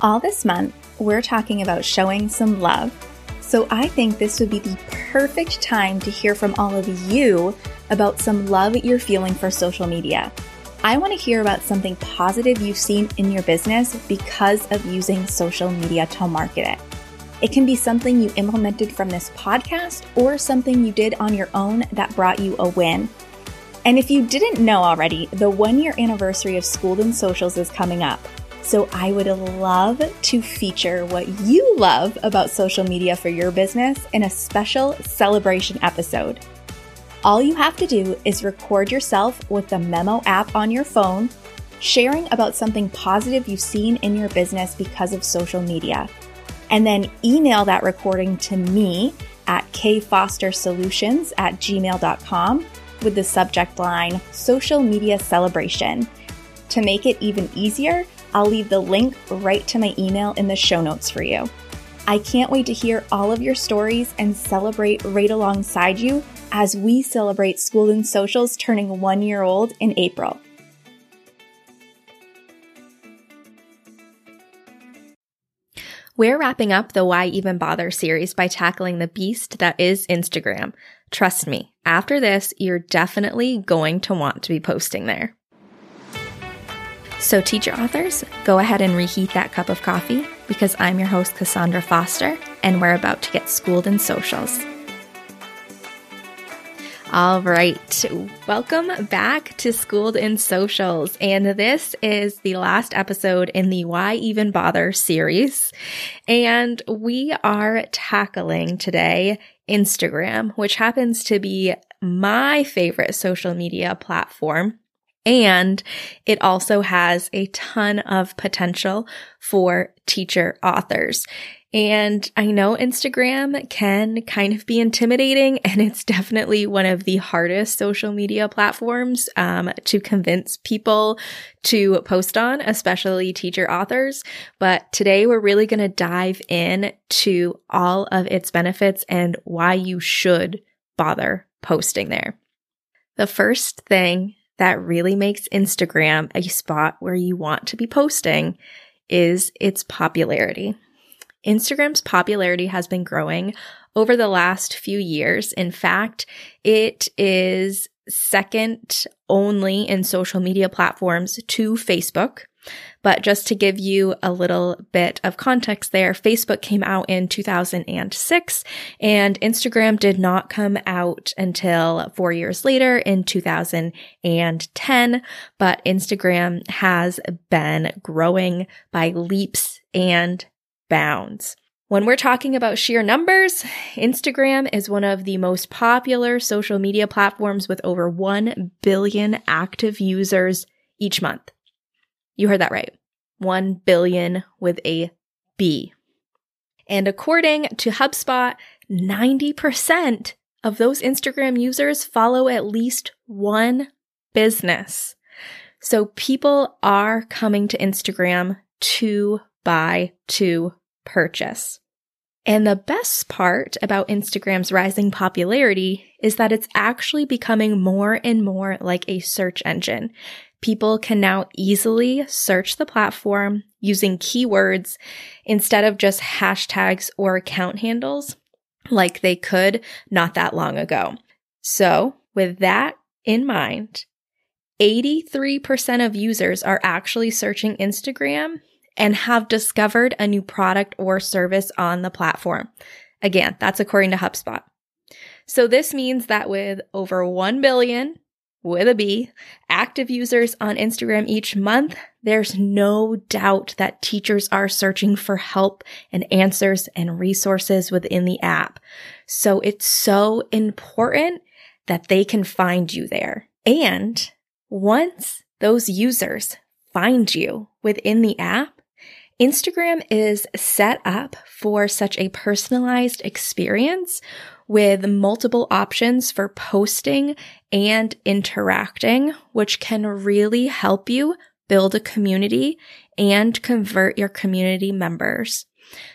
All this month, we're talking about showing some love. So I think this would be the perfect time to hear from all of you about some love you're feeling for social media. I want to hear about something positive you've seen in your business because of using social media to market it. It can be something you implemented from this podcast or something you did on your own that brought you a win. And if you didn't know already, the one year anniversary of Schooled in Socials is coming up. So I would love to feature what you love about social media for your business in a special celebration episode. All you have to do is record yourself with the Memo app on your phone, sharing about something positive you've seen in your business because of social media, and then email that recording to me at kfostersolutions at gmail.com with the subject line Social Media Celebration. To make it even easier, I'll leave the link right to my email in the show notes for you. I can't wait to hear all of your stories and celebrate right alongside you as we celebrate Schooled in Socials turning one year old in April. We're wrapping up the Why Even Bother series by tackling the beast that is Instagram. Trust me, after this, you're definitely going to want to be posting there. So, teacher authors, go ahead and reheat that cup of coffee because I'm your host, Kassaundra Foster, and we're about to get schooled in socials. All right. Welcome back to Schooled in Socials. And this is the last episode in the Why Even Bother series. And we are tackling today Instagram, which happens to be my favorite social media platform. And it also has a ton of potential for teacher authors. And I know Instagram can kind of be intimidating, and it's definitely one of the hardest social media platforms um, to convince people to post on, especially teacher authors. But today we're really going to dive in to all of its benefits and why you should bother posting there. The first thing that really makes Instagram a spot where you want to be posting is its popularity. Instagram's popularity has been growing over the last few years. In fact, it is second only in social media platforms to Facebook. But just to give you a little bit of context there, Facebook came out in 2006 and Instagram did not come out until four years later in 2010. But Instagram has been growing by leaps and bounds. When we're talking about sheer numbers, Instagram is one of the most popular social media platforms with over 1 billion active users each month. You heard that right. 1 billion with a B. And according to HubSpot, 90% of those Instagram users follow at least one business. So people are coming to Instagram to buy, to purchase. And the best part about Instagram's rising popularity is that it's actually becoming more and more like a search engine. People can now easily search the platform using keywords instead of just hashtags or account handles like they could not that long ago. So, with that in mind, 83% of users are actually searching Instagram and have discovered a new product or service on the platform. Again, that's according to HubSpot. So this means that with over 1 billion with a B active users on Instagram each month, there's no doubt that teachers are searching for help and answers and resources within the app. So it's so important that they can find you there. And once those users find you within the app, Instagram is set up for such a personalized experience with multiple options for posting and interacting, which can really help you build a community and convert your community members.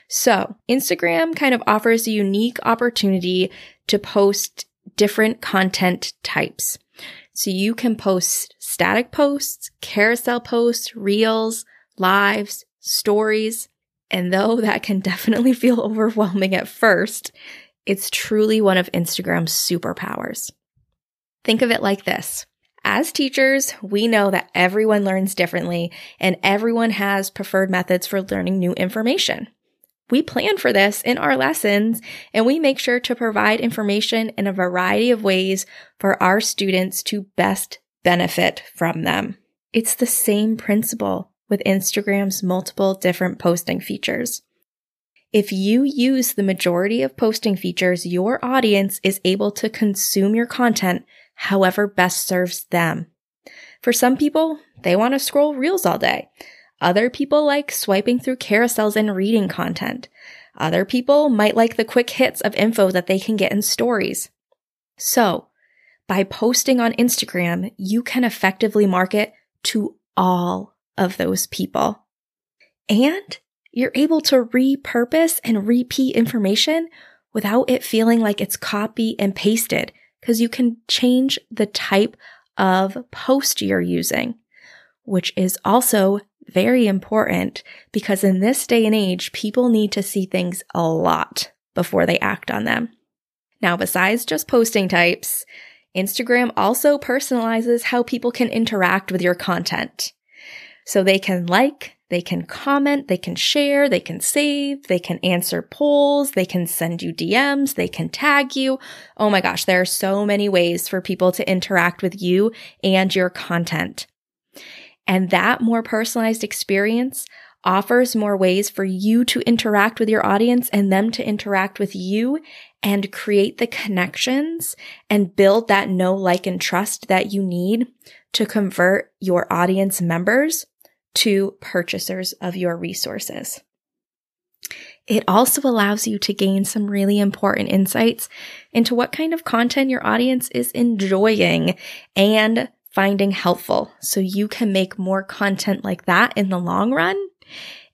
So Instagram kind of offers a unique opportunity to post different content types. So you can post static posts, carousel posts, reels, lives, stories, And though that can definitely feel overwhelming at first, it's truly one of Instagram's superpowers. Think of it like this. As teachers, we know that everyone learns differently and everyone has preferred methods for learning new information. We plan for this in our lessons and we make sure to provide information in a variety of ways for our students to best benefit from them. It's the same principle with Instagram's multiple different posting features. If you use the majority of posting features, your audience is able to consume your content however best serves them. For some people, they want to scroll reels all day. Other people like swiping through carousels and reading content. Other people might like the quick hits of info that they can get in stories. So, by posting on Instagram, you can effectively market to all of those people. And you're able to repurpose and repeat information without it feeling like it's copy and pasted because you can change the type of post you're using, which is also very important because in this day and age, people need to see things a lot before they act on them. Now, besides just posting types, Instagram also personalizes how people can interact with your content. So they can like, they can comment, they can share, they can save, they can answer polls, they can send you DMs, they can tag you. Oh my gosh, there are so many ways for people to interact with you and your content. And that more personalized experience offers more ways for you to interact with your audience and them to interact with you and create the connections and build that know, like, and trust that you need to convert your audience members to purchasers of your resources. It also allows you to gain some really important insights into what kind of content your audience is enjoying and finding helpful. So you can make more content like that in the long run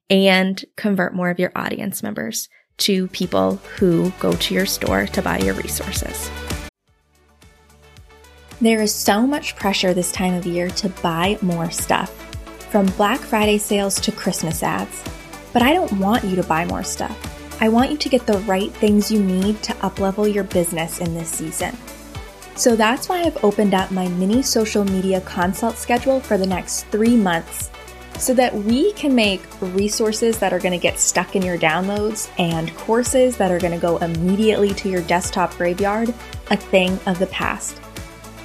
and convert more of your audience members to people who go to your store to buy your resources. There is so much pressure this time of year to buy more stuff, from Black Friday sales to Christmas ads. But I don't want you to buy more stuff. I want you to get the right things you need to uplevel your business in this season. So that's why I've opened up my mini social media consult schedule for the next three months so that we can make resources that are going to get stuck in your downloads and courses that are going to go immediately to your desktop graveyard a thing of the past.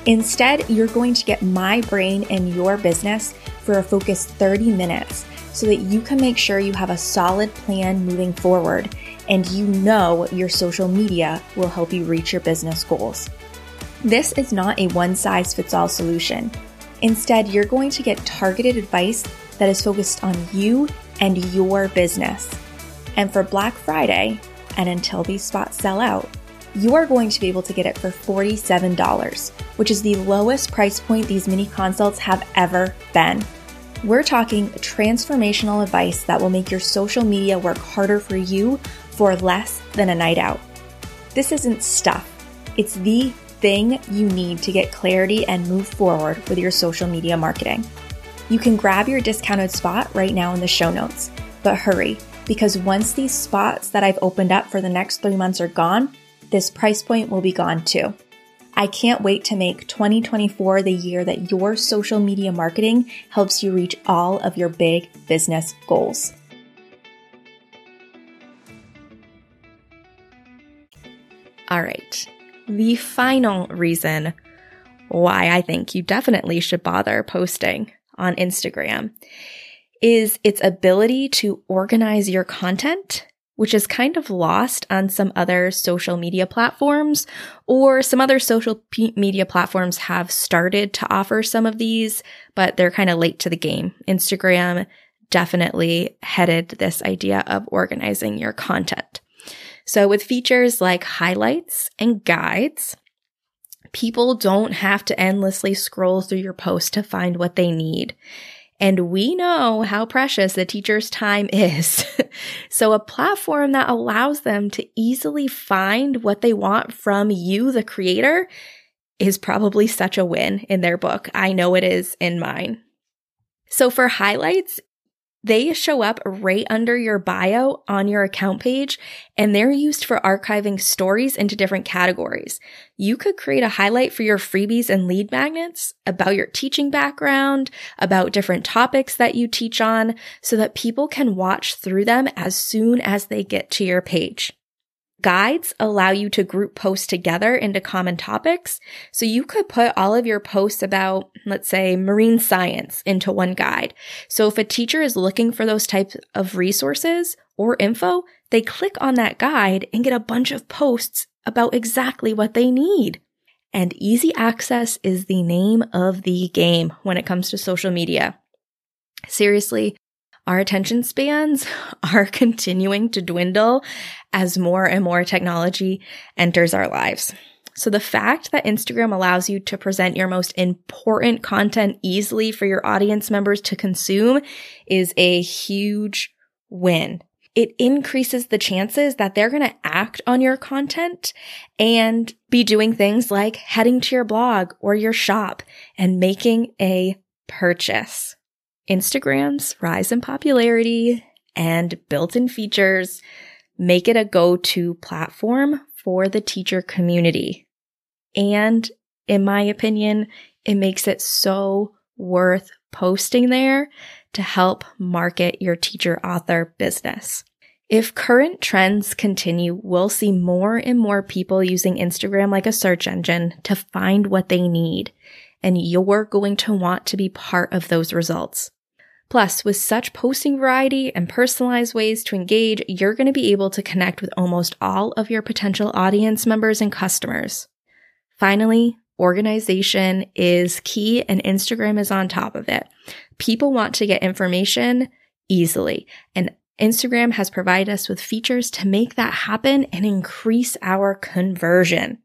Instead, you're going to get my brain in your business for a focused 30 minutes so that you can make sure you have a solid plan moving forward and you know your social media will help you reach your business goals. This is not a one size fits all solution. Instead, you're going to get targeted advice that is focused on you and your business. And for Black Friday, and until these spots sell out, you are going to be able to get it for $47, which is the lowest price point these mini consults have ever been. We're talking transformational advice that will make your social media work harder for you for less than a night out. This isn't stuff, it's the thing you need to get clarity and move forward with your social media marketing. You can grab your discounted spot right now in the show notes, but hurry because once these spots that I've opened up for the next three months are gone, this price point will be gone too. I can't wait to make 2024 the year that your social media marketing helps you reach all of your big business goals. All right the final reason why I think you definitely should bother posting on Instagram is its ability to organize your content, which is kind of lost on some other social media platforms, or some other social p- media platforms have started to offer some of these, but they're kind of late to the game. Instagram definitely headed this idea of organizing your content. So with features like highlights and guides, people don't have to endlessly scroll through your post to find what they need. And we know how precious the teacher's time is. so a platform that allows them to easily find what they want from you, the creator, is probably such a win in their book. I know it is in mine. So for highlights, They show up right under your bio on your account page, and they're used for archiving stories into different categories. You could create a highlight for your freebies and lead magnets about your teaching background, about different topics that you teach on, so that people can watch through them as soon as they get to your page. Guides allow you to group posts together into common topics. So you could put all of your posts about, let's say, marine science into one guide. So if a teacher is looking for those types of resources or info, they click on that guide and get a bunch of posts about exactly what they need. And easy access is the name of the game when it comes to social media. Seriously, our attention spans are continuing to dwindle as more and more technology enters our lives. So the fact that Instagram allows you to present your most important content easily for your audience members to consume is a huge win. It increases the chances that they're going to act on your content and be doing things like heading to your blog or your shop and making a purchase. Instagram's rise in popularity and built in features make it a go to platform for the teacher community. And in my opinion, it makes it so worth posting there to help market your teacher author business. If current trends continue, we'll see more and more people using Instagram like a search engine to find what they need. And you're going to want to be part of those results. Plus, with such posting variety and personalized ways to engage, you're going to be able to connect with almost all of your potential audience members and customers. Finally, organization is key and Instagram is on top of it. People want to get information easily and Instagram has provided us with features to make that happen and increase our conversion.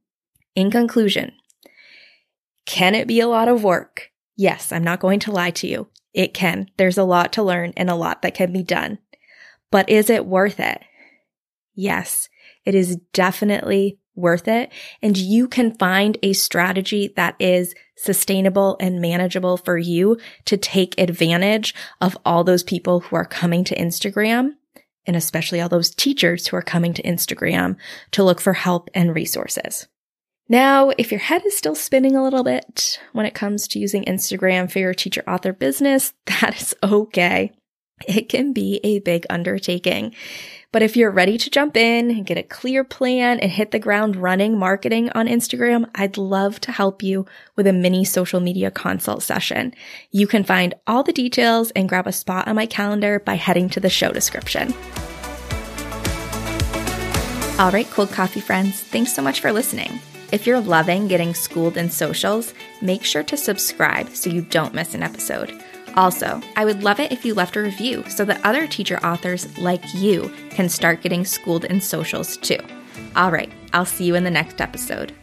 In conclusion, can it be a lot of work? Yes, I'm not going to lie to you. It can. There's a lot to learn and a lot that can be done. But is it worth it? Yes, it is definitely worth it. And you can find a strategy that is sustainable and manageable for you to take advantage of all those people who are coming to Instagram and especially all those teachers who are coming to Instagram to look for help and resources. Now, if your head is still spinning a little bit when it comes to using Instagram for your teacher author business, that is okay. It can be a big undertaking. But if you're ready to jump in and get a clear plan and hit the ground running marketing on Instagram, I'd love to help you with a mini social media consult session. You can find all the details and grab a spot on my calendar by heading to the show description. All right, cold coffee friends, thanks so much for listening. If you're loving getting schooled in socials, make sure to subscribe so you don't miss an episode. Also, I would love it if you left a review so that other teacher authors like you can start getting schooled in socials too. All right, I'll see you in the next episode.